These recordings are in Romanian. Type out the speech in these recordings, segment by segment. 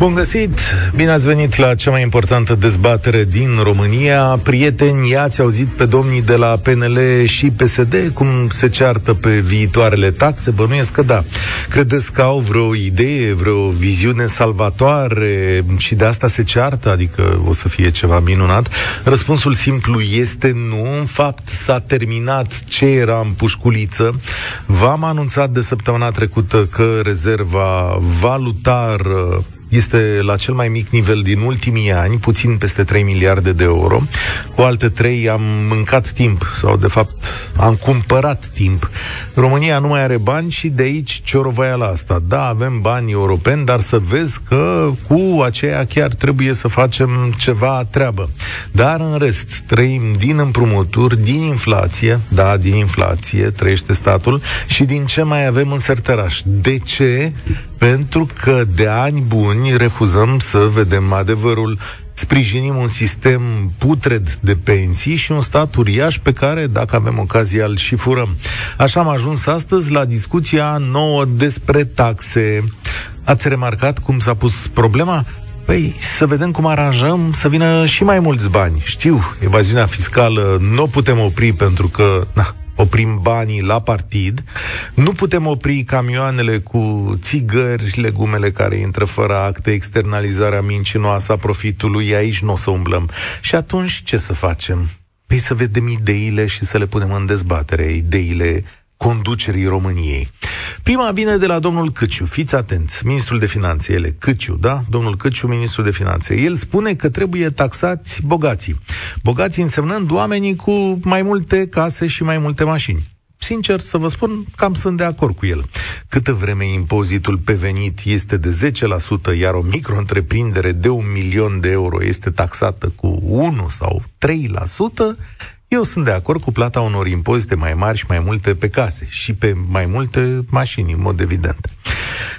Bun găsit! Bine ați venit la cea mai importantă dezbatere din România. Prieteni, i-ați auzit pe domnii de la PNL și PSD cum se ceartă pe viitoarele taxe? Bănuiesc că da. Credeți că au vreo idee, vreo viziune salvatoare și de asta se ceartă? Adică o să fie ceva minunat? Răspunsul simplu este nu. În fapt, s-a terminat ce era în pușculiță. V-am anunțat de săptămâna trecută că rezerva valutară este la cel mai mic nivel din ultimii ani, puțin peste 3 miliarde de euro. Cu alte 3 am mâncat timp, sau de fapt am cumpărat timp. România nu mai are bani și de aici ciorovăia la asta. Da, avem bani europeni, dar să vezi că cu aceea chiar trebuie să facem ceva treabă. Dar în rest, trăim din împrumuturi, din inflație, da, din inflație, trăiește statul, și din ce mai avem în serteraș. De ce? Pentru că de ani buni refuzăm să vedem adevărul sprijinim un sistem putred de pensii și un stat uriaș pe care, dacă avem ocazia, îl și furăm. Așa am ajuns astăzi la discuția nouă despre taxe. Ați remarcat cum s-a pus problema? Păi, să vedem cum aranjăm să vină și mai mulți bani. Știu, evaziunea fiscală nu o putem opri pentru că na, oprim banii la partid, nu putem opri camioanele cu țigări, legumele care intră fără acte, externalizarea mincinoasă a profitului, aici nu o să umblăm. Și atunci ce să facem? Păi să vedem ideile și să le punem în dezbatere, ideile conducerii României. Prima vine de la domnul Câciu. Fiți atenți, ministrul de finanțe, ele, Câciu, da? Domnul Câciu, ministrul de finanțe. El spune că trebuie taxați bogații. Bogații însemnând oamenii cu mai multe case și mai multe mașini. Sincer să vă spun, cam sunt de acord cu el. Câtă vreme impozitul pe venit este de 10%, iar o micro-întreprindere de un milion de euro este taxată cu 1 sau 3%, eu sunt de acord cu plata unor impozite mai mari și mai multe pe case și pe mai multe mașini, în mod evident.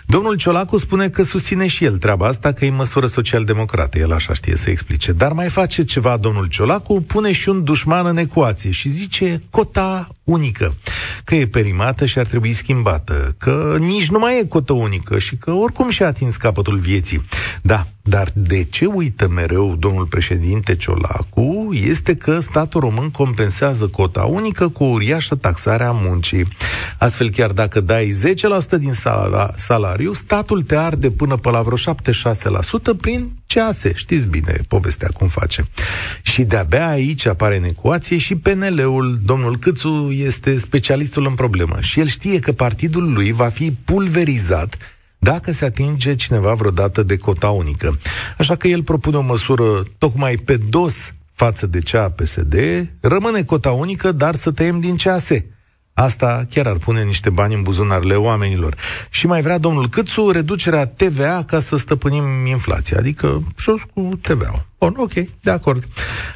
Domnul Ciolacu spune că susține și el treaba asta, că e măsură social-democrată, el așa știe să explice. Dar mai face ceva domnul Ciolacu, pune și un dușman în ecuație și zice cota unică, că e perimată și ar trebui schimbată, că nici nu mai e cotă unică și că oricum și-a atins capătul vieții. Da, dar de ce uită mereu domnul președinte Ciolacu este că statul român compensează cota unică cu o uriașă taxare a muncii. Astfel, chiar dacă dai 10% din salariu, statul te arde până pe la vreo 76% prin cease. Știți bine povestea cum face. Și de-abia aici apare în ecuație și PNL-ul. Domnul Câțu este specialistul în problemă și el știe că partidul lui va fi pulverizat dacă se atinge cineva vreodată de cota unică. Așa că el propune o măsură tocmai pe dos față de cea a PSD, rămâne cota unică, dar să tăiem din CAS. Asta chiar ar pune niște bani în buzunarele oamenilor. Și mai vrea domnul Câțu reducerea TVA ca să stăpânim inflația, adică jos cu TVA-ul. Bun, ok, de acord.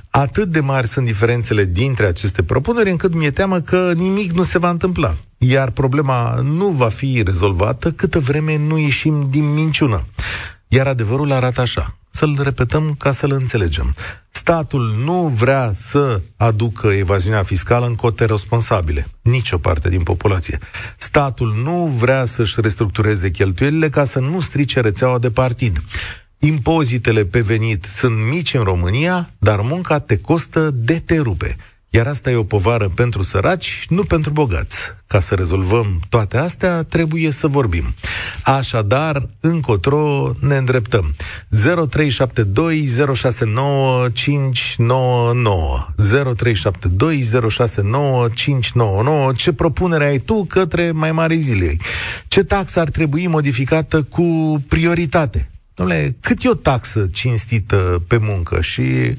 Atât de mari sunt diferențele dintre aceste propuneri încât mi-e teamă că nimic nu se va întâmpla. Iar problema nu va fi rezolvată câtă vreme nu ieșim din minciună. Iar adevărul arată așa să-l repetăm ca să-l înțelegem. Statul nu vrea să aducă evaziunea fiscală în cote responsabile. Nici o parte din populație. Statul nu vrea să-și restructureze cheltuielile ca să nu strice rețeaua de partid. Impozitele pe venit sunt mici în România, dar munca te costă de te rupe. Iar asta e o povară pentru săraci, nu pentru bogați. Ca să rezolvăm toate astea, trebuie să vorbim. Așadar, încotro ne îndreptăm. 0372 069 599 0372 069 599 Ce propunere ai tu către mai mari zilei? Ce taxă ar trebui modificată cu prioritate? Dom'le, cât e o taxă cinstită pe muncă? Și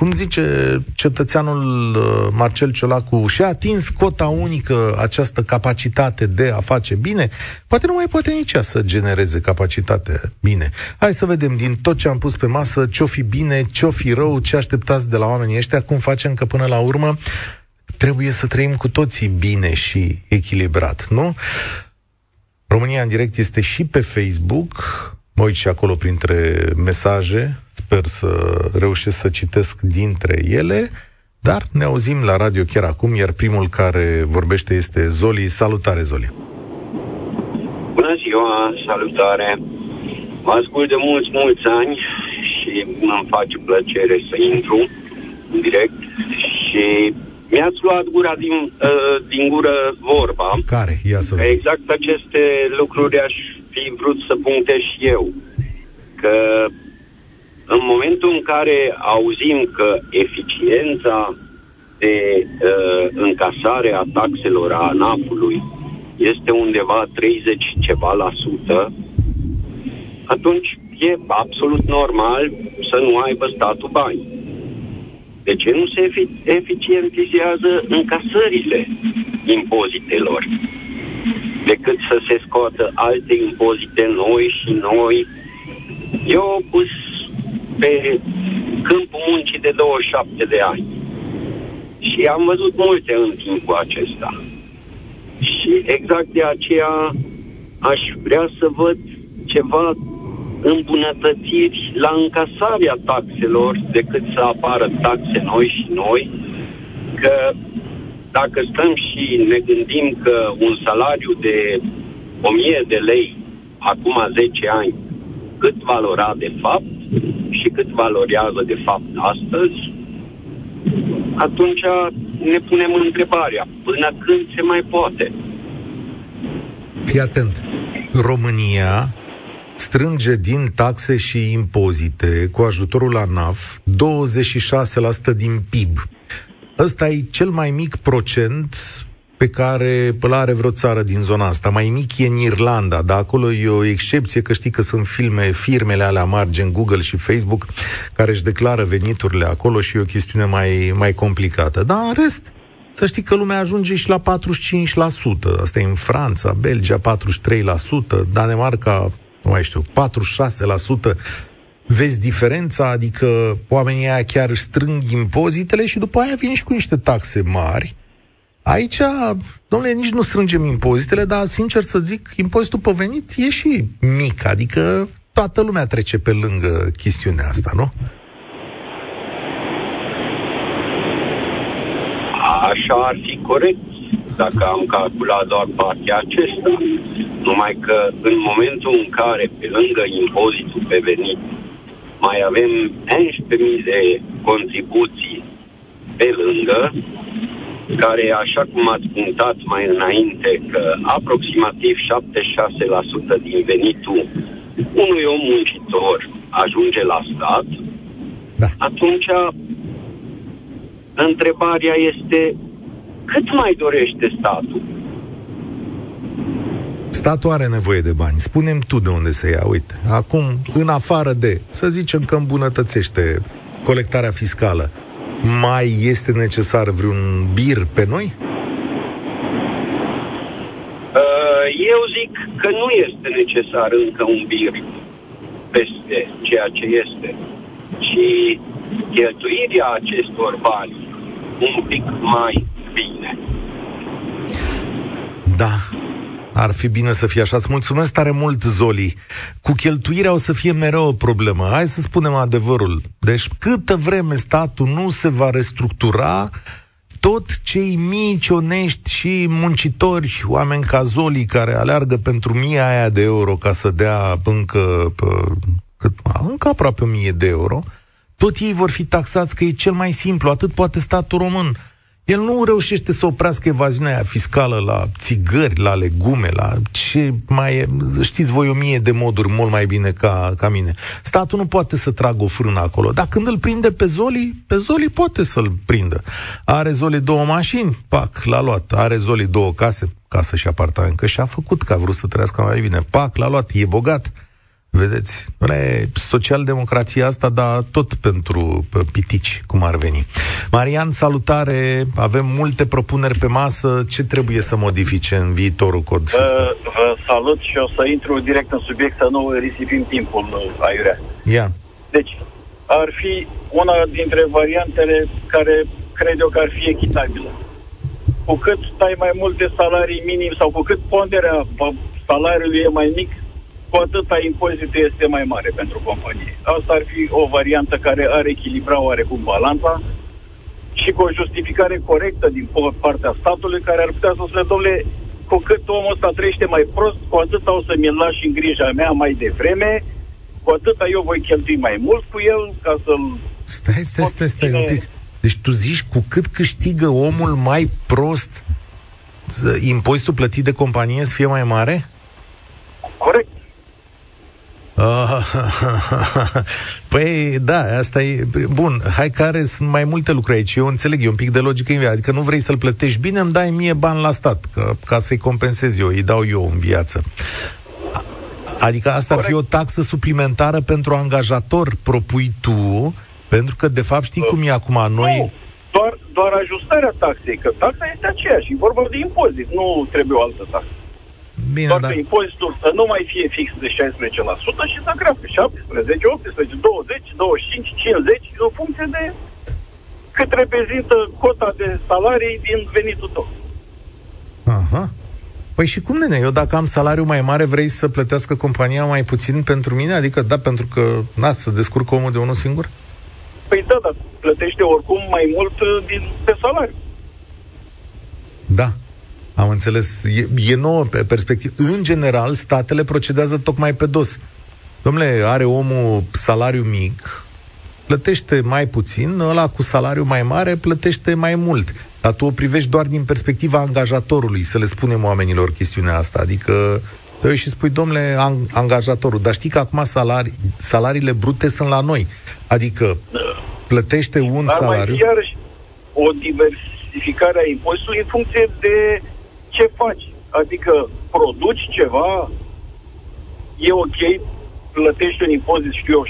cum zice cetățeanul uh, Marcel Ciolacu, și-a atins cota unică această capacitate de a face bine, poate nu mai poate nici ea să genereze capacitate bine. Hai să vedem din tot ce am pus pe masă ce-o fi bine, ce-o fi rău, ce așteptați de la oamenii ăștia, cum facem că până la urmă trebuie să trăim cu toții bine și echilibrat, nu? România în direct este și pe Facebook, mă uit și acolo printre mesaje, sper să reușesc să citesc dintre ele. dar ne auzim la radio chiar acum, iar primul care vorbește este Zoli. Salutare, Zoli! Bună ziua, salutare! Mă ascult de mulți, mulți ani și îmi face plăcere să intru în direct și mi-ați luat gura din, uh, din gură vorba. Care? Ia să Exact aceste lucruri aș fi vrut să punctez și eu. Că în momentul în care auzim că eficiența de uh, încasare a taxelor a ANAF-ului este undeva 30 ceva la sută, atunci e absolut normal să nu aibă statul bani. De ce nu se efi- eficientizează încasările impozitelor decât să se scoată alte impozite noi și noi? Eu pus pe câmpul muncii de 27 de ani și am văzut multe în timpul acesta. Și exact de aceea aș vrea să văd ceva îmbunătățiri la încasarea taxelor decât să apară taxe noi și noi, că dacă stăm și ne gândim că un salariu de 1000 de lei acum 10 ani cât valora de fapt și cât valorează de fapt astăzi, atunci ne punem întrebarea, până când se mai poate? Fii atent. România strânge din taxe și impozite cu ajutorul ANAF 26% din PIB. Ăsta e cel mai mic procent pe care îl are vreo țară din zona asta. Mai mic e în Irlanda, dar acolo e o excepție că știi că sunt filme, firmele alea mari, gen Google și Facebook, care își declară veniturile acolo și e o chestiune mai, mai complicată. Dar în rest, să știi că lumea ajunge și la 45%. Asta e în Franța, Belgia 43%, Danemarca, nu mai știu, 46%. Vezi diferența? Adică oamenii aia chiar strâng impozitele și după aia vin și cu niște taxe mari. Aici, domnule, nici nu strângem impozitele, dar, sincer să zic, impozitul pe venit e și mic, adică toată lumea trece pe lângă chestiunea asta, nu? Așa ar fi corect dacă am calculat doar partea acesta. Numai că în momentul în care, pe lângă impozitul pe venit, mai avem 11.000 de contribuții pe lângă, care, așa cum ați punctat mai înainte, că aproximativ 76% din venitul unui om muncitor ajunge la stat, Da. atunci întrebarea este cât mai dorește statul? Statul are nevoie de bani. Spunem tu de unde să ia. Uite, acum, în afară de, să zicem că îmbunătățește colectarea fiscală, mai este necesar vreun bir pe noi? Uh, Eu zic că nu este necesar încă un bir peste ceea ce este, ci cheltuirea acestor bani un pic mai bine. Da, ar fi bine să fie așa. Îți mulțumesc tare mult, Zoli. Cu cheltuirea o să fie mereu o problemă. Hai să spunem adevărul. Deci câtă vreme statul nu se va restructura, tot cei mici, onești și muncitori, oameni ca Zoli, care aleargă pentru mia aia de euro ca să dea încă, pă, cât, încă aproape 1000 de euro, tot ei vor fi taxați că e cel mai simplu, atât poate statul român. El nu reușește să oprească evaziunea aia fiscală la țigări, la legume, la ce mai e. Știți voi o mie de moduri mult mai bine ca, ca mine. Statul nu poate să tragă o frână acolo. Dar când îl prinde pe Zoli, pe Zoli poate să-l prindă. Are Zoli două mașini? Pac, l-a luat. Are Zoli două case? Casă și apartament. Că și-a făcut că a vrut să trăiască mai bine. Pac, l-a luat. E bogat. Vedeți, e social-democrația asta, dar tot pentru pe, pitici, cum ar veni. Marian, salutare! Avem multe propuneri pe masă. Ce trebuie să modifice în viitorul cod fiscal? Vă, vă salut și o să intru direct în subiect să nu risipim timpul uh, aiurea. Ia. Deci, ar fi una dintre variantele care cred eu că ar fi echitabilă. Cu cât tai mai multe salarii minim sau cu cât ponderea bă, salariului e mai mic, cu atâta impozitul este mai mare pentru companie. Asta ar fi o variantă care ar echilibra oarecum balanța și cu o justificare corectă din partea statului care ar putea să spune, domnule, cu cât omul ăsta trăiește mai prost, cu atât o să mi-l lași în grija mea mai devreme, cu atât eu voi cheltui mai mult cu el ca să-l... Stai, stai, stai, stai un pic. Deci tu zici cu cât câștigă omul mai prost, impozitul plătit de companie să fie mai mare? Corect. Păi, da, asta e... Bun, hai care sunt mai multe lucruri aici. Eu înțeleg, e un pic de logică inversă. Adică nu vrei să-l plătești bine, îmi dai mie bani la stat, ca, ca să-i compensez eu, îi dau eu în viață. Adică asta Corect. ar fi o taxă suplimentară pentru angajator, propui tu, pentru că, de fapt, știi cum e acum noi... Nu, doar, doar ajustarea taxei, că taxa este aceeași, e vorba de impozit, nu trebuie o altă taxă. Bine, Doar da. că impozitul să nu mai fie fix de 16% și să crească 17, 18, 20, 25, 50, în funcție de cât reprezintă cota de salarii din venitul tău. Aha. Păi și cum, nene? Eu dacă am salariu mai mare, vrei să plătească compania mai puțin pentru mine? Adică, da, pentru că, na, să descurcă omul de unul singur? Păi da, dar plătește oricum mai mult uh, din, pe salariu. Da. Am înțeles. E, e nouă pe perspectivă. În general, statele procedează tocmai pe dos. Domnule, are omul salariu mic, plătește mai puțin, ăla cu salariu mai mare plătește mai mult. Dar tu o privești doar din perspectiva angajatorului, să le spunem oamenilor chestiunea asta. Adică te și spui, domnule, an- angajatorul, dar știi că acum salari, salariile brute sunt la noi. Adică plătește un dar salariu... Mai iarăși o diversificare a impozitului în funcție de ce faci? Adică produci ceva, e ok, plătești un impozit, știu eu,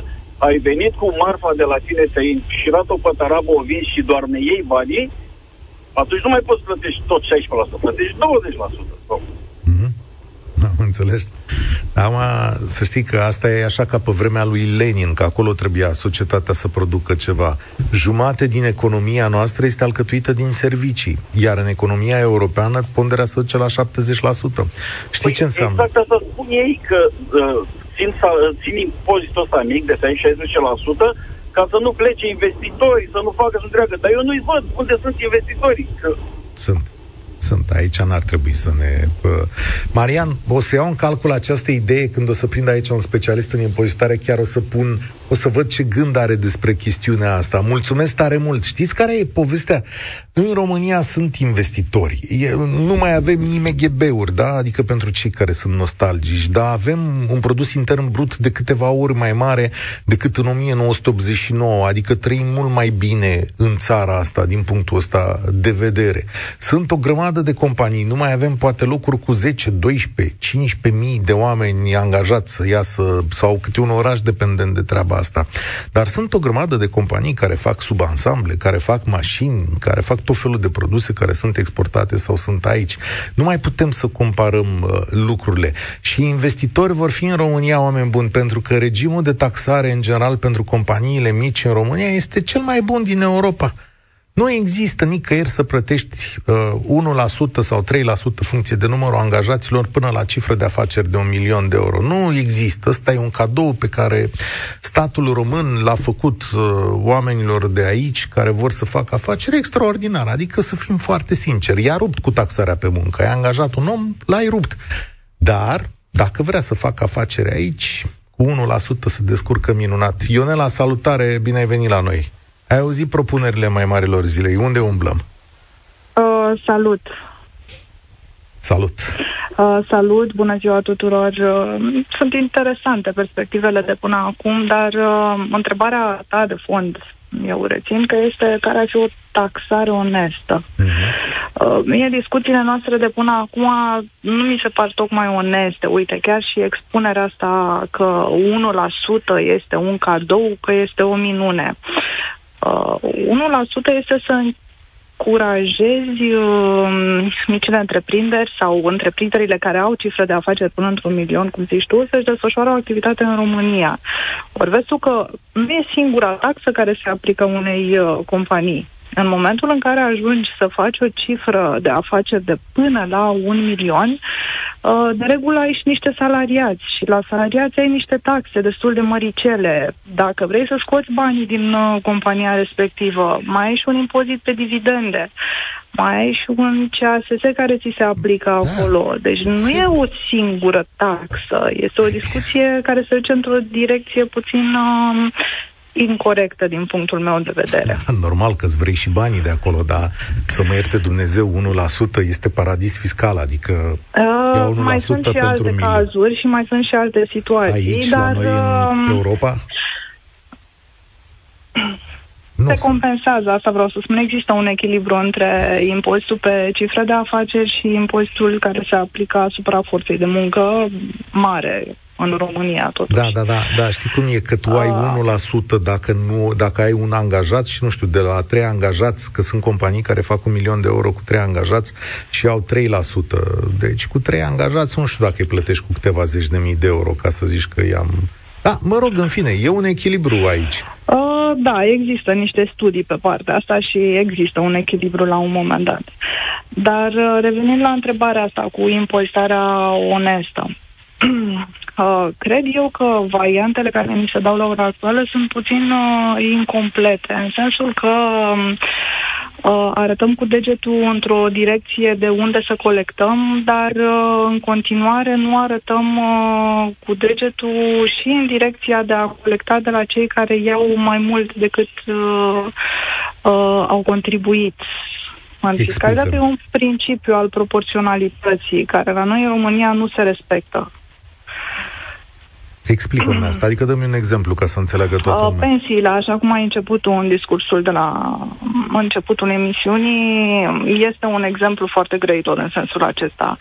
16%, ai venit cu marfa de la tine, ți-ai înșirat-o pe tarabă, o vinzi și doar ne iei banii, atunci nu mai poți plătești tot 16%, plătești 20%. Mm-hmm. Am înțeles. Am, să știi că asta e așa ca pe vremea lui Lenin, că acolo trebuia societatea să producă ceva. Jumate din economia noastră este alcătuită din servicii, iar în economia europeană ponderea se duce la 70%. Știi păi, ce înseamnă? Exact asta spun ei, că uh, țin, țin impozitul ăsta mic de 60% ca să nu plece investitorii, să nu facă să întreagă. Dar eu nu-i văd unde sunt investitorii. Că... Sunt sunt. Aici n-ar trebui să ne... Marian, o să iau în calcul această idee când o să prind aici un specialist în impozitare, chiar o să pun, o să văd ce gând are despre chestiunea asta. Mulțumesc tare mult. Știți care e povestea? În România sunt investitori. E, nu mai avem IMGB-uri, da? Adică pentru cei care sunt nostalgici, dar avem un produs intern brut de câteva ori mai mare decât în 1989, adică trăim mult mai bine în țara asta din punctul ăsta de vedere. Sunt o grămadă grămadă de companii, nu mai avem poate locuri cu 10, 12, 15 mii de oameni angajați să iasă, sau câte un oraș dependent de treaba asta. Dar sunt o grămadă de companii care fac subansamble, care fac mașini, care fac tot felul de produse care sunt exportate sau sunt aici. Nu mai putem să comparăm uh, lucrurile. Și investitori vor fi în România oameni buni, pentru că regimul de taxare în general pentru companiile mici în România este cel mai bun din Europa. Nu există nicăieri să plătești uh, 1% sau 3% funcție de numărul angajaților până la cifră de afaceri de un milion de euro. Nu există. Ăsta e un cadou pe care statul român l-a făcut uh, oamenilor de aici care vor să facă afaceri extraordinare. Adică să fim foarte sinceri. I-a rupt cu taxarea pe muncă. Ai angajat un om, l-ai rupt. Dar, dacă vrea să facă afaceri aici, cu 1% se descurcă minunat. Ionela, salutare, bine ai venit la noi. Ai auzit propunerile mai marilor zilei. Unde umblăm? Uh, salut! Salut! Uh, salut, bună ziua tuturor! Uh, sunt interesante perspectivele de până acum, dar uh, întrebarea ta de fond, eu rețin că este care ar fi o taxare onestă. Uh-huh. Uh, mie discuțiile noastre de până acum nu mi se par tocmai oneste. Uite, chiar și expunerea asta că 1% este un cadou, că este o minune. Uh, 1% este să încurajezi uh, micile întreprinderi sau întreprinderile care au cifre de afaceri până într-un milion, cum zici tu, să-și desfășoară o activitate în România. Ori vezi tu că nu e singura taxă care se aplică unei uh, companii. În momentul în care ajungi să faci o cifră de afaceri de până la un milion, Uh, de regulă ai și niște salariați și la salariați ai niște taxe destul de măricele. Dacă vrei să scoți banii din uh, compania respectivă, mai ai și un impozit pe dividende, mai ai și un CASS care ți se aplică da. acolo. Deci nu Sigur. e o singură taxă, este o discuție care se duce într-o direcție puțin uh, incorrectă din punctul meu de vedere. Normal că îți vrei și banii de acolo, dar să mă ierte Dumnezeu, 1% este paradis fiscal, adică uh, 1% mai sunt și alte mine. cazuri și mai sunt și alte situații. Aici, dar, la noi în uh, Europa? Nu se compensează, asta vreau să spun. Există un echilibru între impozitul pe cifre de afaceri și impozitul care se aplică asupra forței de muncă mare în România, totuși. Da, da, da, da. Știi cum e? Că tu ai 1% dacă, nu, dacă ai un angajat și, nu știu, de la 3 angajați, că sunt companii care fac un milion de euro cu 3 angajați și au 3%. Deci cu 3 angajați, nu știu dacă îi plătești cu câteva zeci de mii de euro ca să zici că i-am... Da, mă rog, în fine, e un echilibru aici. Uh, da, există niște studii pe partea asta și există un echilibru la un moment dat. Dar uh, revenind la întrebarea asta cu impozitarea onestă, Uh, cred eu că variantele care mi se dau la ora actuală sunt puțin uh, incomplete, în sensul că uh, arătăm cu degetul într-o direcție de unde să colectăm, dar uh, în continuare nu arătăm uh, cu degetul și în direcția de a colecta de la cei care iau mai mult decât uh, uh, au contribuit Fiscalitatea e un principiu al proporționalității care la noi în România nu se respectă. Explică-mi asta, adică dă-mi un exemplu ca să înțeleagă toată lumea. Pensiile, așa cum ai început în discursul de la începutul emisiunii, este un exemplu foarte grăitor în sensul acesta.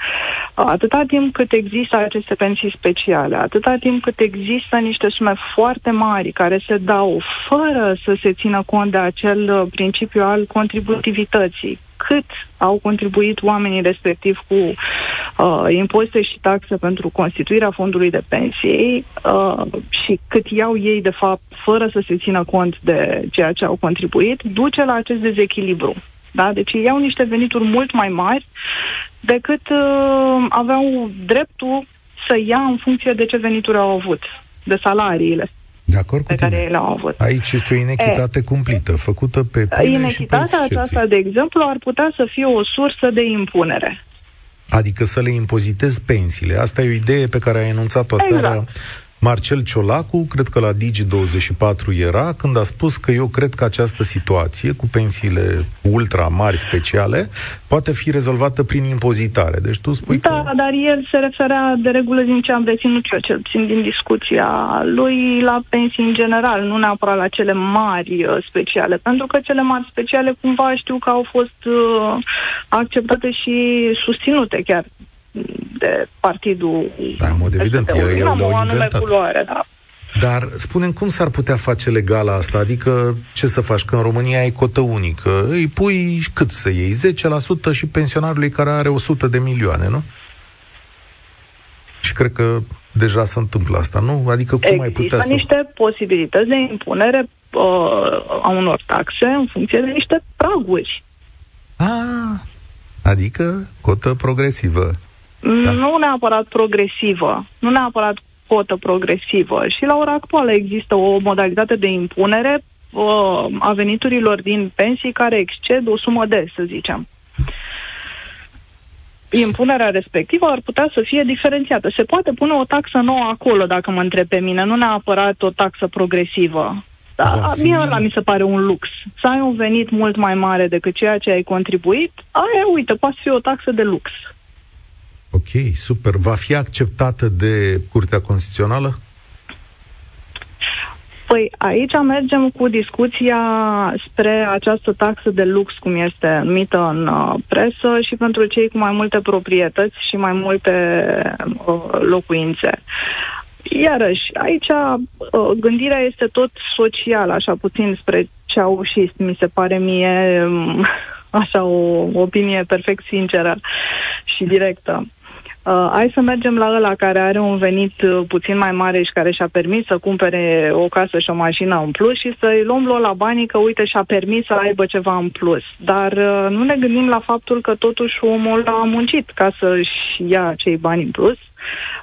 Atâta timp cât există aceste pensii speciale, atâta timp cât există niște sume foarte mari care se dau fără să se țină cont de acel principiu al contributivității, cât au contribuit oamenii respectiv cu uh, impozite și taxe pentru constituirea fondului de pensii uh, și cât iau ei, de fapt, fără să se țină cont de ceea ce au contribuit, duce la acest dezechilibru. Da? Deci iau niște venituri mult mai mari decât uh, aveau dreptul să ia în funcție de ce venituri au avut, de salariile de acord pe cu care le-au avut. Aici este o inechitate e, cumplită, făcută pe Inechitatea și pe aceasta, de exemplu, ar putea să fie o sursă de impunere. Adică să le impozitezi pensiile. Asta e o idee pe care ai enunțat-o exact. aseară Marcel Ciolacu, cred că la Digi24 era, când a spus că eu cred că această situație cu pensiile ultra mari speciale poate fi rezolvată prin impozitare. Deci tu spui Da, că... dar el se referea de regulă din ce am reținut eu, cel puțin din discuția lui, la pensii în general, nu neapărat la cele mari uh, speciale, pentru că cele mari speciale cumva știu că au fost uh, acceptate și susținute chiar de partidul... Da, în mod evident, ei le-au inventat. Culoare, da. Dar spunem cum s-ar putea face legal asta? Adică ce să faci? Că în România ai cotă unică. Îi pui cât să iei? 10% și pensionarului care are 100 de milioane, nu? Și cred că deja se întâmplă asta, nu? Adică cum Există ai putea să... niște posibilități de impunere uh, a unor taxe în funcție de niște praguri. Ah, adică cotă progresivă. Da. Nu neapărat progresivă, nu neapărat cotă progresivă. Și la ora actuală există o modalitate de impunere uh, a veniturilor din pensii care exced o sumă de, să zicem. Impunerea respectivă ar putea să fie diferențiată. Se poate pune o taxă nouă acolo, dacă mă întreb pe mine, nu neapărat o taxă progresivă. Da, mie ăla mi se pare un lux. Să ai un venit mult mai mare decât ceea ce ai contribuit, aia, uite, poate fi o taxă de lux. Ok, super. Va fi acceptată de Curtea Constituțională? Păi aici mergem cu discuția spre această taxă de lux, cum este numită în uh, presă, și pentru cei cu mai multe proprietăți și mai multe uh, locuințe. Iarăși, aici uh, gândirea este tot socială, așa puțin spre ceaușist, mi se pare mie um, așa o opinie perfect sinceră și directă. Uh, hai să mergem la ăla care are un venit uh, puțin mai mare și care și-a permis să cumpere o casă și o mașină în plus și să-i luăm la banii că, uite, și-a permis să aibă ceva în plus. Dar uh, nu ne gândim la faptul că totuși omul a muncit ca să-și ia cei bani în plus.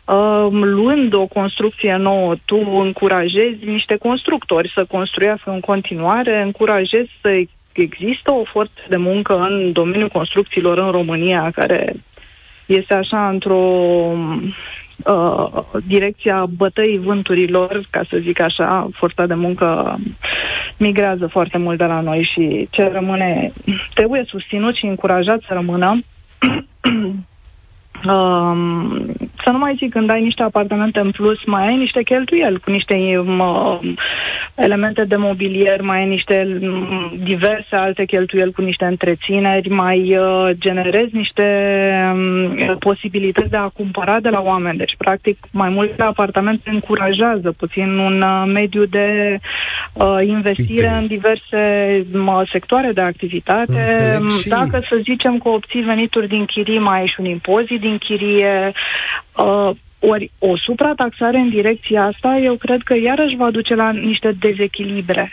Uh, luând o construcție nouă, tu încurajezi niște constructori să construiască în continuare, încurajezi să există o forță de muncă în domeniul construcțiilor în România care este așa într-o uh, direcția bătăii vânturilor, ca să zic așa, forța de muncă migrează foarte mult de la noi și ce rămâne trebuie susținut și încurajat să rămână Um, să nu mai zic, când ai niște apartamente în plus, mai ai niște cheltuieli cu niște um, elemente de mobilier, mai ai niște um, diverse alte cheltuieli cu niște întrețineri, mai uh, generezi niște um, posibilități de a cumpăra de la oameni. Deci, practic, mai multe apartamente încurajează puțin un uh, mediu de uh, investire Uite. în diverse uh, sectoare de activitate. Și... Dacă, să zicem, că obții venituri din chirii, mai ai și un impozit din chirie, uh, ori o suprataxare în direcția asta, eu cred că iarăși va duce la niște dezechilibre.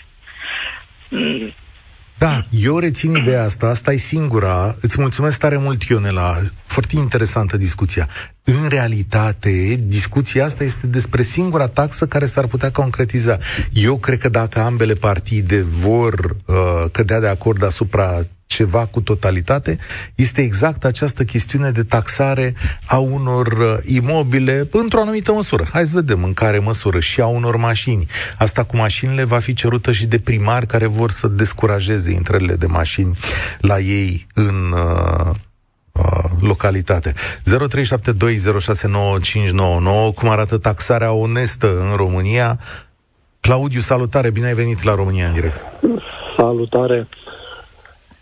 Da, eu rețin ideea asta, asta e singura. Îți mulțumesc tare mult, Ionela. Foarte interesantă discuția. În realitate, discuția asta este despre singura taxă care s-ar putea concretiza. Eu cred că dacă ambele partide vor uh, cădea de acord asupra ceva cu totalitate, este exact această chestiune de taxare a unor uh, imobile într-o anumită măsură. Hai să vedem în care măsură și a unor mașini. Asta cu mașinile va fi cerută și de primari care vor să descurajeze intrările de mașini la ei în uh, uh, localitate. 0372069599 cum arată taxarea onestă în România? Claudiu, salutare, bine ai venit la România în direct. Salutare.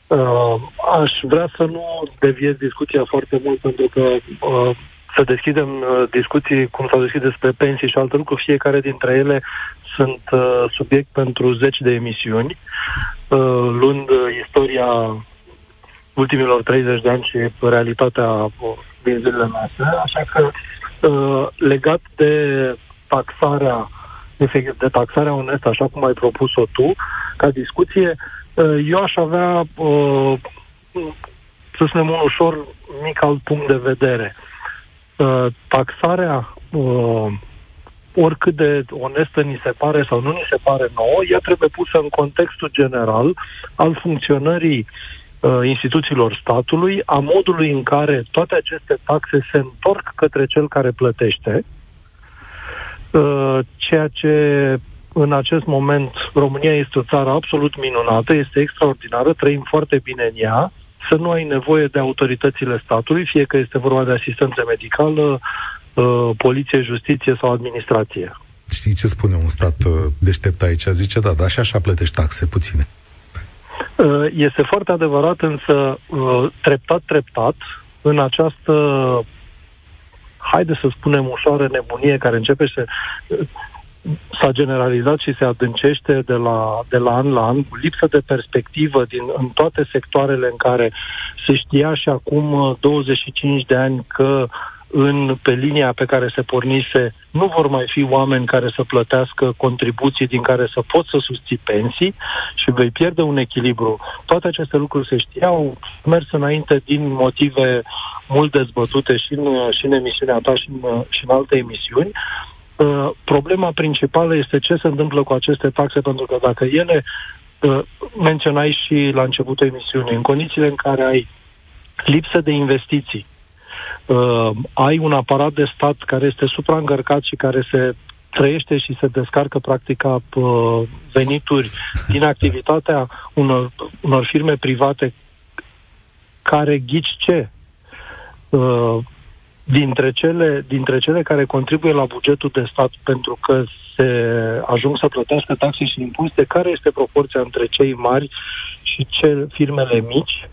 Uh, aș vrea să nu deviez discuția foarte mult, pentru că uh, să deschidem uh, discuții, cum s-au deschis despre pensii și alte lucruri, fiecare dintre ele sunt uh, subiect pentru zeci de emisiuni, uh, luând istoria ultimilor 30 de ani și realitatea uh, din zilele noastre, așa că uh, legat de taxarea efectiv de taxarea onestă, așa cum ai propus-o tu, ca discuție, uh, Uh, eu aș avea, uh, să spunem, un ușor mic alt punct de vedere. Uh, taxarea, oricât de onestă ni se pare sau nu ni se pare nouă, ea trebuie pusă în contextul general al funcționării instituțiilor statului, a modului în care toate aceste taxe se întorc către cel care plătește, ceea ce în acest moment România este o țară absolut minunată, este extraordinară, trăim foarte bine în ea, să nu ai nevoie de autoritățile statului, fie că este vorba de asistență medicală, uh, poliție, justiție sau administrație. Știi ce spune un stat uh, deștept aici? Zice, da, dar și așa plătești taxe puține. Uh, este foarte adevărat, însă treptat, treptat, în această haide să spunem ușoară nebunie care începe să s-a generalizat și se adâncește de la, de la an la an, cu lipsă de perspectivă din, în toate sectoarele în care se știa și acum 25 uh, de ani că în, pe linia pe care se pornise nu vor mai fi oameni care să plătească contribuții din care să pot să susții pensii și vei pierde un echilibru. Toate aceste lucruri se știau, mers înainte din motive mult dezbătute și în, și în emisiunea ta și în, și în alte emisiuni. Uh, problema principală este ce se întâmplă cu aceste taxe, pentru că dacă ele, uh, menționai și la începutul emisiunii, în condițiile în care ai lipsă de investiții, uh, ai un aparat de stat care este supraîncărcat și care se trăiește și se descarcă practic ca uh, venituri din activitatea unor, unor firme private care ghici ce? Uh, dintre cele, dintre cele care contribuie la bugetul de stat pentru că se ajung să plătească taxe și impozite, care este proporția între cei mari și ce firmele mici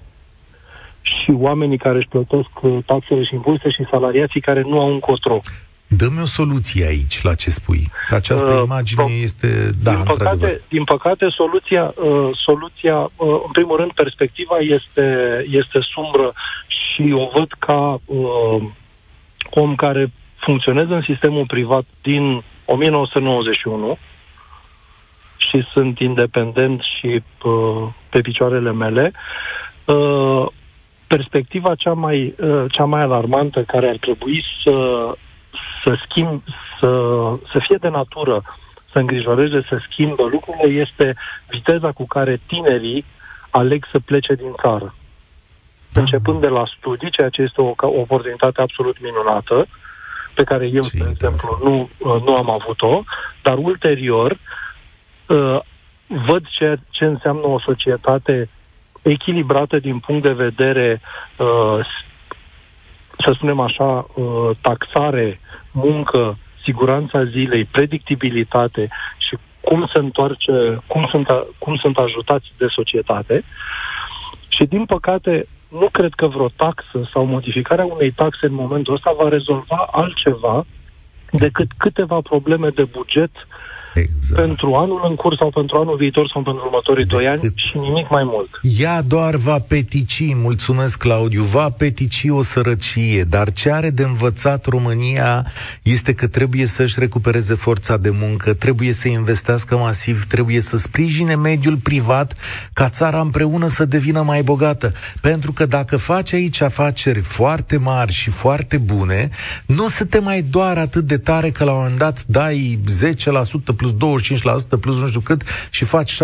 și oamenii care își plătesc taxele și impozite și salariații care nu au un cotro. Dă-mi o soluție aici la ce spui. Că această uh, imagine pro- este, da, din păcate, din păcate, soluția, uh, soluția uh, în primul rând, perspectiva este, este sumbră și o văd ca uh, om care funcționez în sistemul privat din 1991 și sunt independent și uh, pe picioarele mele, uh, perspectiva cea mai, uh, cea mai alarmantă care ar trebui să, să schimb, să, să fie de natură, să îngrijoreze, să schimbă lucrurile, este viteza cu care tinerii aleg să plece din țară. Da. Începând de la studii, ceea ce este o, o oportunitate absolut minunată, pe care eu, de exemplu, nu, uh, nu am avut-o, dar ulterior uh, văd ce, ce înseamnă o societate echilibrată din punct de vedere, uh, să spunem așa, uh, taxare, muncă, siguranța zilei, predictibilitate și cum se întoarce, cum sunt, cum sunt ajutați de societate. Și din păcate, nu cred că vreo taxă sau modificarea unei taxe în momentul ăsta va rezolva altceva decât câteva probleme de buget uh, Exact. Pentru anul în curs sau pentru anul viitor sau pentru următorii doi ani și nimic mai mult. Ea doar va petici, mulțumesc Claudiu, va petici o sărăcie, dar ce are de învățat România este că trebuie să-și recupereze forța de muncă, trebuie să investească masiv, trebuie să sprijine mediul privat ca țara împreună să devină mai bogată. Pentru că dacă faci aici afaceri foarte mari și foarte bune, nu se te mai doar atât de tare că la un moment dat dai 10% plus 25% plus nu știu cât și faci 7-6%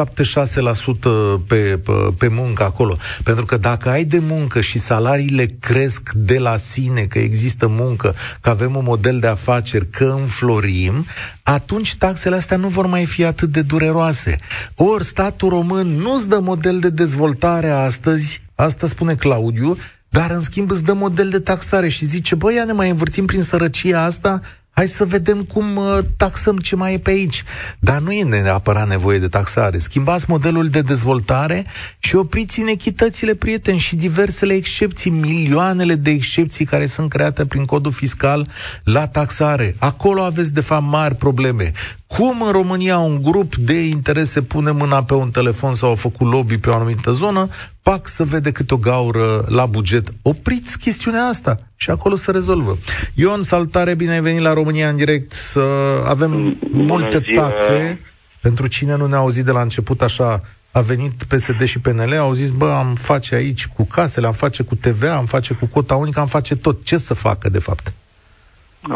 pe, pe, pe muncă acolo. Pentru că dacă ai de muncă și salariile cresc de la sine, că există muncă, că avem un model de afaceri, că înflorim, atunci taxele astea nu vor mai fi atât de dureroase. Ori statul român nu-ți dă model de dezvoltare astăzi, asta spune Claudiu, dar în schimb îți dă model de taxare și zice, băi, ne mai învârtim prin sărăcia asta, Hai să vedem cum uh, taxăm ce mai e pe aici. Dar nu e neapărat nevoie de taxare. Schimbați modelul de dezvoltare și opriți inechitățile, prieteni, și diversele excepții, milioanele de excepții care sunt create prin codul fiscal la taxare. Acolo aveți, de fapt, mari probleme. Cum în România un grup de interese pune mâna pe un telefon sau a făcut lobby pe o anumită zonă, pac să vede cât o gaură la buget. Opriți chestiunea asta și acolo se rezolvă. Ion, salutare, bine ai venit la România în direct, să avem Bună multe ziua. taxe. Pentru cine nu ne-a auzit de la început așa, a venit PSD și PNL, au zis, bă, am face aici cu casele, am face cu TVA, am face cu cota unică, am face tot. Ce să facă, de fapt?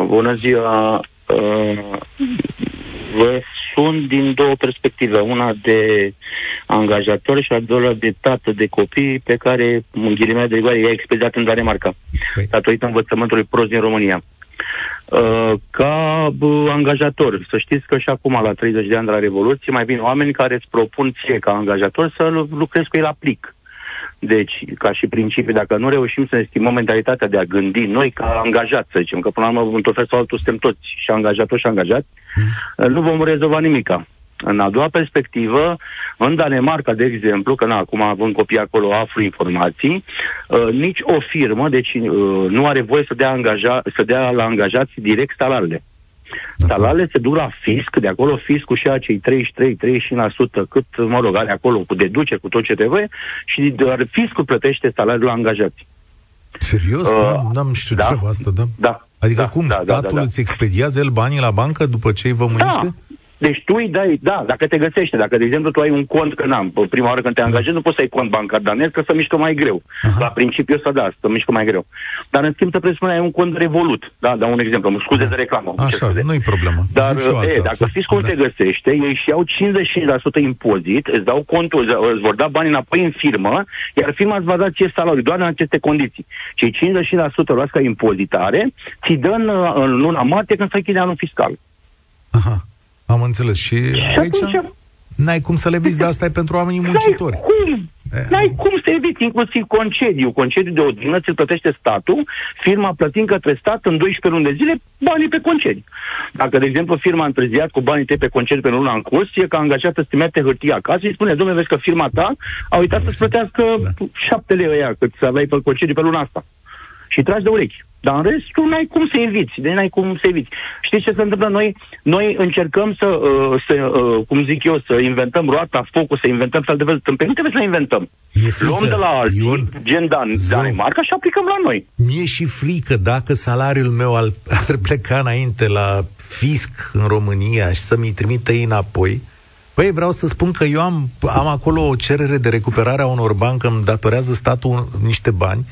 Bună ziua! Uh, vă sun din două perspective. Una de angajator și a doua de tată de copii pe care, în ghilimele de rigoare, i-a expediat în Danemarca, okay. datorită învățământului prost din România. Uh, ca uh, angajator, să știți că și acum, la 30 de ani de la Revoluție, mai vin oameni care îți propun ție ca angajator să lucrezi cu el la plic. Deci, ca și principiu, dacă nu reușim să ne schimbăm mentalitatea de a gândi noi ca angajați, să zicem, că până la urmă, într-un fel sau altul, suntem toți și angajatori și angajați, mm. nu vom rezolva nimica. În a doua perspectivă, în Danemarca, de exemplu, că na, acum având copii acolo, aflu informații, uh, nici o firmă, deci uh, nu are voie să dea, angaja, să dea la angajați direct salariile. Da. Salariile se duc la fisc, de acolo fiscul și acei 33-35% cât, mă rog, are acolo cu deduceri, cu tot ce trebuie, și doar fiscul plătește salariul la angajați. Serios? Uh, N-am știut da, treaba asta, da? Da. Adică da, cum, da, statul da, da, da. îți expediază el banii la bancă după ce îi vă mânește? Da. Deci tu îi dai, da, dacă te găsește, dacă, de exemplu, tu ai un cont, că n-am, prima oară când te angajezi, nu poți să ai cont bancar danez, că să mișcă mai greu. Aha. La principiu să da, să mișcă mai greu. Dar în schimb, te presupune ai un cont revolut. Da, da, un exemplu, scuze da. de reclamă. Așa, nu-i problemă. Dar, e, dacă fiscul da. te găsește, ei și iau 55% impozit, îți dau contul, îți vor da bani înapoi în firmă, iar firma îți va da ție salariu, doar în aceste condiții. Cei 55% luați ca impozitare, ți dă în, în luna martie când se închide anul fiscal. Aha. Am înțeles. Și, și aici atunci... n-ai cum să le vizi, de asta e pentru oamenii muncitori. N-ai cum. Eh. N-ai cum să eviți, inclusiv concediu. Concediu de odihnă ți-l plătește statul, firma plătind către stat în 12 luni de zile banii pe concediu. Dacă, de exemplu, firma a întârziat cu banii tăi pe concediu pe luna în curs, e ca angajat să-ți mete hârtia acasă și spune, domnule, vezi că firma ta a uitat să-ți plătească da. 7 lei ăia cât să aveai pe concediu pe luna asta. Și tragi de urechi. Dar în rest, tu n-ai cum să eviți. Deci n-ai cum să eviți. Știți ce se întâmplă? Noi, noi încercăm să, uh, să uh, cum zic eu, să inventăm roata, focul, să inventăm fel de fel tâmpeni. Nu trebuie să inventăm. Luăm de la alții, Ion, gen Dan, Danemarca și aplicăm la noi. Mie și frică dacă salariul meu al, ar pleca înainte la fisc în România și să mi trimită ei înapoi, Păi vreau să spun că eu am, am acolo o cerere de recuperare a unor bani, că îmi datorează statul niște bani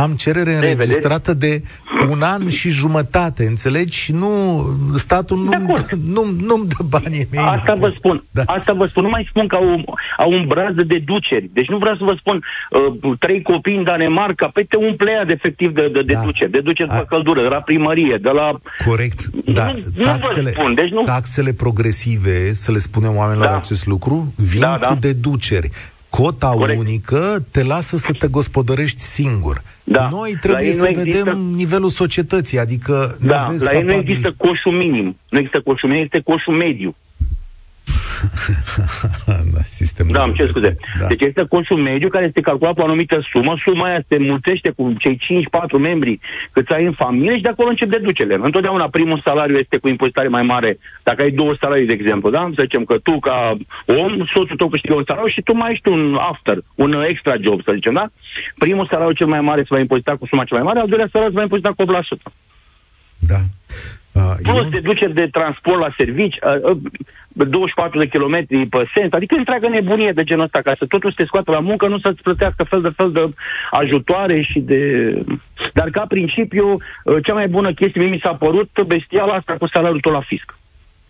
am cerere înregistrată de un an și jumătate, înțelegi? Și nu, statul nu, nu, nu-mi dă banii mei. Asta vă spun, da. asta vă spun. Nu mai spun că au, au un braz de deduceri. Deci nu vreau să vă spun uh, trei copii în Danemarca, pe păi te umple efectiv de, de da. deduceri. Deduceri de căldură, de la primărie, de la... Corect, da. Nu, taxele, nu spun. Deci nu... taxele progresive, să le spunem oamenilor da. acest lucru, vin da, da. cu deduceri. Cota Corect. unică te lasă să te gospodărești singur. Da. Noi trebuie să vedem există... nivelul societății, adică... Da, la ei nu există coșul minim. Nu există coșul minim, este coșul mediu. da, sistemul da, am ce scuze. Da. Deci este coșul mediu care este calculat pe o anumită sumă, suma aia se mulțește cu cei 5-4 membri cât ai în familie și de acolo încep deducele. Întotdeauna primul salariu este cu impozitare mai mare. Dacă ai două salarii, de exemplu, da? Să zicem că tu ca om, soțul tău câștigă un salariu și tu mai ești un after, un extra job, să zicem, da? Primul salariu cel mai mare se va impozita cu suma cea mai mare, al doilea salariu se va impozita cu 8%. Da. Uh, Plus eu... deduceri de transport la servici, uh, uh, 24 de kilometri pe sens, adică întreagă nebunie de genul ăsta, ca să totul să te scoată la muncă, nu să-ți plătească fel de fel de ajutoare și de... Dar ca principiu, uh, cea mai bună chestie mi s-a părut bestiala asta cu salariul tău la fisc.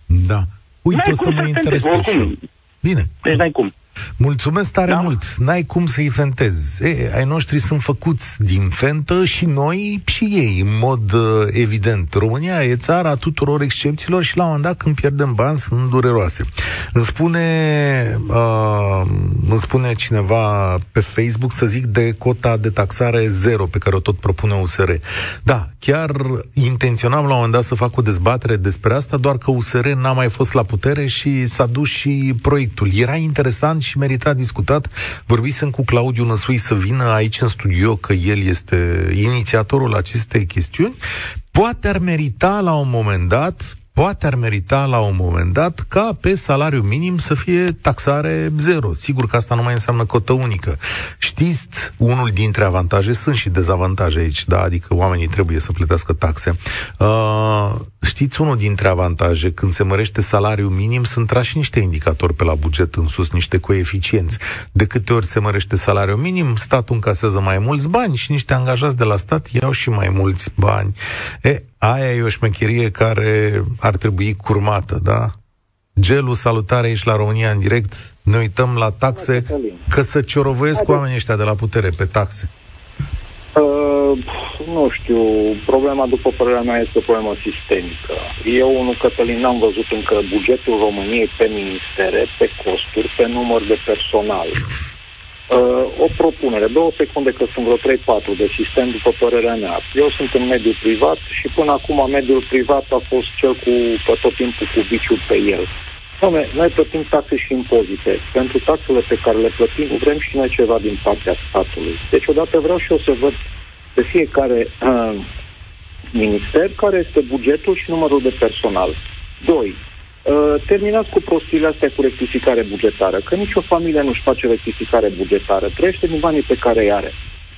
Da. Uite, o să mă interesez și Bine. Deci n-ai cum. Mulțumesc tare da? mult. N-ai cum să-i fentezi. E, ai noștri sunt făcuți din fentă și noi și ei, în mod uh, evident. România e țara tuturor excepțiilor și la un moment dat când pierdem bani sunt dureroase. Îmi spune, uh, îmi spune cineva pe Facebook să zic de cota de taxare zero pe care o tot propune USR. Da, chiar intenționam la un moment dat să fac o dezbatere despre asta, doar că USR n-a mai fost la putere și s-a dus și proiectul. Era interesant și merita discutat. Vorbisem cu Claudiu Năsui să vină aici în studio, că el este inițiatorul acestei chestiuni. Poate ar merita la un moment dat poate ar merita la un moment dat ca pe salariu minim să fie taxare zero. Sigur că asta nu mai înseamnă cotă unică. Știți, unul dintre avantaje, sunt și dezavantaje aici, da, adică oamenii trebuie să plătească taxe. Uh, știți, unul dintre avantaje, când se mărește salariul minim, sunt trași niște indicatori pe la buget în sus, niște coeficienți. De câte ori se mărește salariul minim, statul încasează mai mulți bani și niște angajați de la stat iau și mai mulți bani. E, aia e o șmecherie care ar trebui curmată, da? Gelul, salutare aici la România în direct. Ne uităm la taxe, că să ciorovăiesc cu oamenii ăștia de la putere pe taxe. Uh, nu știu, problema, după părerea mea, este o problemă sistemică. Eu, unul Cătălin, n-am văzut încă bugetul României pe ministere, pe costuri, pe număr de personal. Uh, o propunere, două secunde că sunt vreo 3-4 de sistem, după părerea mea. Eu sunt în mediul privat și până acum mediul privat a fost cel cu pe tot timpul cu viciul pe el. Doamne, noi plătim taxe și impozite. Pentru taxele pe care le plătim, vrem și noi ceva din partea statului. Deci odată vreau și eu să văd pe fiecare uh, minister care este bugetul și numărul de personal. Doi, Uh, terminați cu prostiile astea cu rectificare bugetară, că nicio familie nu-și face rectificare bugetară, trăiește din banii pe care îi are.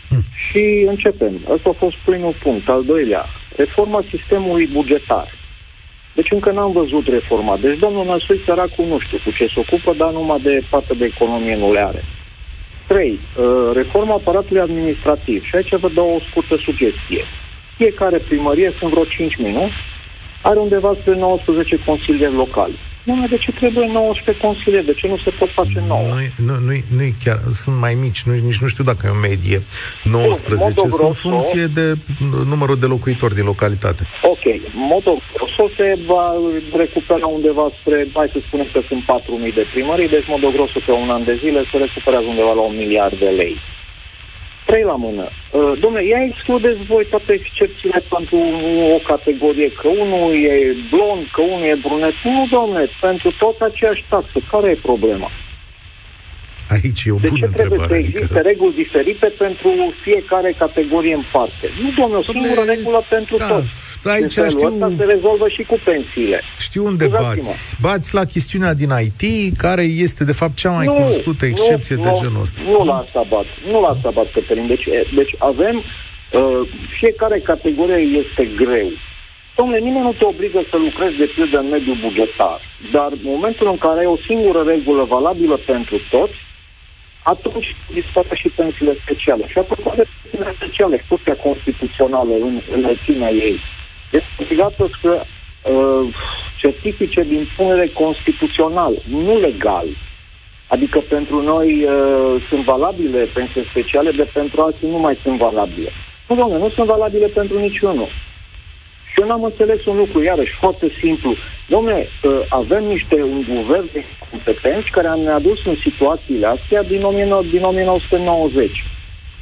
Hmm. Și începem. Asta a fost primul punct. Al doilea, reforma sistemului bugetar. Deci încă n-am văzut reforma. Deci domnul Năsui săracul nu știu cu ce se ocupă, dar numai de partea de economie nu le are. 3. Uh, reforma aparatului administrativ. Și aici vă dau o scurtă sugestie. Fiecare primărie sunt vreo 5 minute are undeva spre 19 consilieri locali. Nu, de ce trebuie 19 consilieri? De ce nu se pot face 9? Nu, nu, nu, nu chiar, sunt mai mici, nu, nici nu știu dacă e o medie 19, Bun, sunt funcție de numărul de locuitori din localitate. Ok, Modo Grosso se va recupera undeva spre, hai să spunem că sunt 4.000 de primării, deci Modo Grosso pe un an de zile se recuperează undeva la 1 miliard de lei trei la mână. Uh, domnule, ia excludeți voi toate excepțiile pentru o categorie, că unul e blond, că unul e brunet. Nu, domnule, pentru tot aceeași taxă. Care e problema? Aici e o de bună ce trebuie întrebare. să existe adică... reguli diferite pentru fiecare categorie în parte? Nu, domnule, o Dom'le, singură regulă pentru da, toți. Aici În felul știu- ăsta se rezolvă și cu pensiile. Știu unde Scuzați-mă. bați. Bați la chestiunea din IT, care este de fapt cea mai Nu, cunoscută excepție nu, de nu, genul ăsta. Nu la asta bat, nu la asta bat, Cătălin. Deci, e, deci avem, uh, fiecare categorie este greu. Domnule, nimeni nu te obligă să lucrezi de pildă în mediul bugetar, dar în momentul în care ai o singură regulă valabilă pentru toți, atunci dispără și pensiile speciale. Și apropo de pensiile speciale, Curtea Constituțională în înălțimea ei este obligată să uh, certifice din punere constituțional, nu legal. Adică pentru noi uh, sunt valabile pensii speciale, de pentru alții nu mai sunt valabile. Nu, domnule, nu sunt valabile pentru niciunul. Și eu n-am înțeles un lucru, iarăși, foarte simplu. Domnule, uh, avem niște un guvern de competenți care ne-a dus în situațiile astea din, 19, din 1990.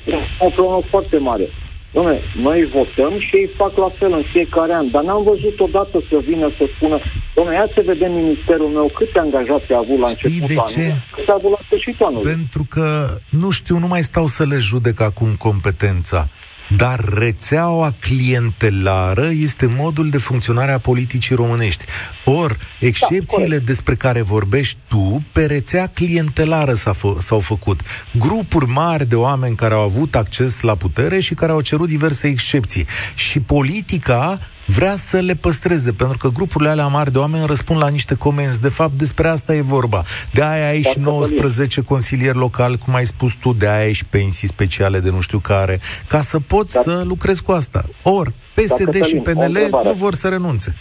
E o problemă foarte mare. Dom'le, noi votăm și ei fac la fel în fiecare an, dar n-am văzut odată să vină să spună Dom'le, ia să vedem ministerul meu câte angajați a avut la Știi începutul de ce? anului, cât a avut la sfârșitul anului. Pentru că, nu știu, nu mai stau să le judec acum competența, dar rețeaua clientelară este modul de funcționare a politicii românești. Or, excepțiile corect. despre care vorbești tu, pe rețea clientelară s-a fă, s-au făcut. Grupuri mari de oameni care au avut acces la putere și care au cerut diverse excepții. Și politica vrea să le păstreze, pentru că grupurile alea mari de oameni răspund la niște comenzi. De fapt, despre asta e vorba. De aia ai și Dar, 19 consilieri locali, cum ai spus tu, de aia ai și pensii speciale de nu știu care, ca să poți Dar- să lucrezi cu asta. Or, PSD Cătălin, și o PNL întrebare. nu vor să renunțe.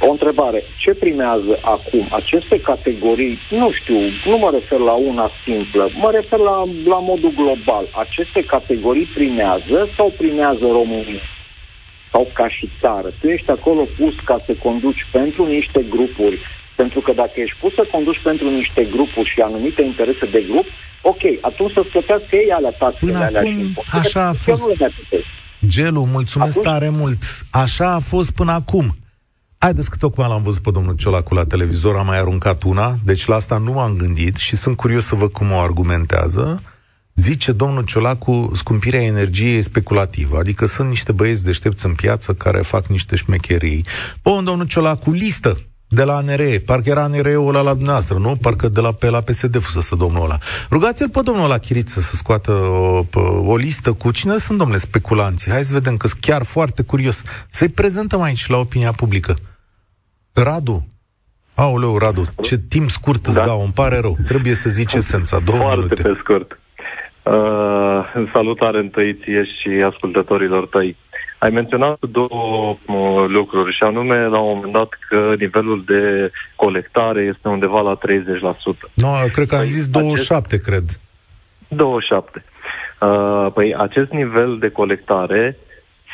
O întrebare. Ce primează acum? Aceste categorii, nu știu, nu mă refer la una simplă, mă refer la, la modul global. Aceste categorii primează sau primează România? Sau ca și țară? Tu ești acolo pus ca să conduci pentru niște grupuri. Pentru că dacă ești pus să conduci pentru niște grupuri și anumite interese de grup, ok, atunci să plătească ei alea taxele Până alea acum, și impozitele, așa a pentru că eu fost. nu le mai plătesc. Gelu, mulțumesc Atunci- tare mult. Așa a fost până acum. Haideți că tocmai l-am văzut pe domnul Ciolacu la televizor, am mai aruncat una, deci la asta nu m-am gândit și sunt curios să văd cum o argumentează. Zice domnul Ciolacu, scumpirea energiei e speculativă, adică sunt niște băieți deștepți în piață care fac niște șmecherii. Bun, domnul Ciolacu, listă de la ANRE, parcă era ANRE-ul ăla la dumneavoastră, nu? Parcă de la, pe la PSD fusese domnul ăla. Rugați-l pe domnul ăla Chiriță să scoată o, pe, o listă cu cine sunt, domnule, speculanții. Hai să vedem, că sunt chiar foarte curios. Să-i prezentăm aici la opinia publică. Radu, Aoleu, Radu, ce timp scurt îți Da. dau, îmi pare rău. Trebuie să zici esența, două Foarte minute. pe scurt. Uh, salutare întâi ție și ascultătorilor tăi. Ai menționat două uh, lucruri și anume la un moment dat că nivelul de colectare este undeva la 30%. No, cred că am Păi, zis 27, cred. 27. Uh, păi acest nivel de colectare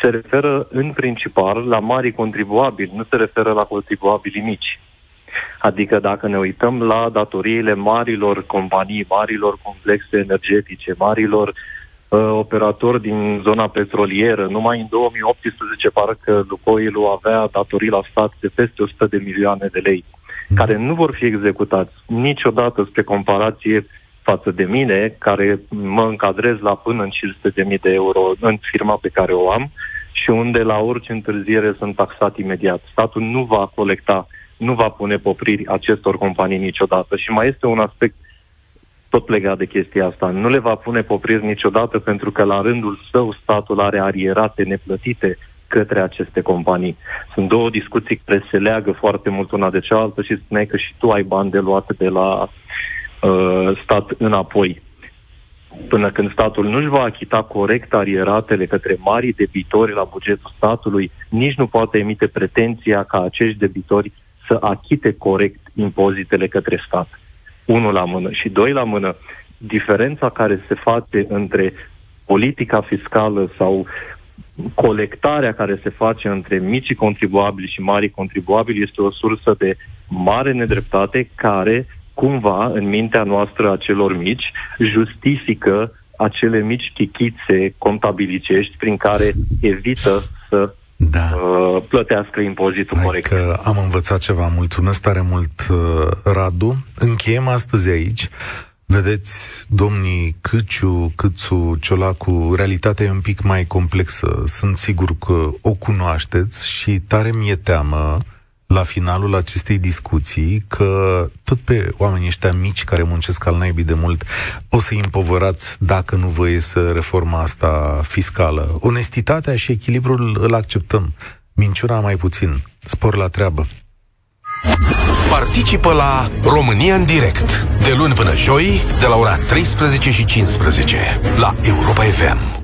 se referă în principal la mari contribuabili, nu se referă la contribuabilii mici. Adică dacă ne uităm la datoriile marilor companii, marilor complexe energetice, marilor uh, operatori din zona petrolieră, numai în 2018 parcă Lucoilul avea datorii la stat de peste 100 de milioane de lei, care nu vor fi executați niciodată spre comparație față de mine, care mă încadrez la până în 500.000 de euro în firma pe care o am și unde la orice întârziere sunt taxat imediat. Statul nu va colecta, nu va pune popriri acestor companii niciodată. Și mai este un aspect tot legat de chestia asta. Nu le va pune popriri niciodată pentru că la rândul său statul are arierate neplătite către aceste companii. Sunt două discuții care se leagă foarte mult una de cealaltă și spuneai că și tu ai bani de luat de la uh, stat înapoi. Până când statul nu-și va achita corect arieratele către mari debitori la bugetul statului, nici nu poate emite pretenția ca acești debitori să achite corect impozitele către stat. Unul la mână. Și doi la mână, diferența care se face între politica fiscală sau colectarea care se face între micii contribuabili și mari contribuabili este o sursă de mare nedreptate care, cumva, în mintea noastră a celor mici, justifică acele mici chichițe contabilicești prin care evită să Da. uh, plătească impozitul Hai corect. că am învățat ceva. Mulțumesc tare mult, uh, Radu. Încheiem astăzi aici. Vedeți, domnii Câciu, Câțu, Ciolacu, realitatea e un pic mai complexă. Sunt sigur că o cunoașteți și tare mi-e teamă la finalul acestei discuții că tot pe oamenii ăștia mici care muncesc al naibii de mult o să-i împovărați dacă nu vă iese reforma asta fiscală. Onestitatea și echilibrul îl acceptăm. Minciuna mai puțin. Spor la treabă. Participă la România în direct de luni până joi de la ora 13 și 15 la Europa FM.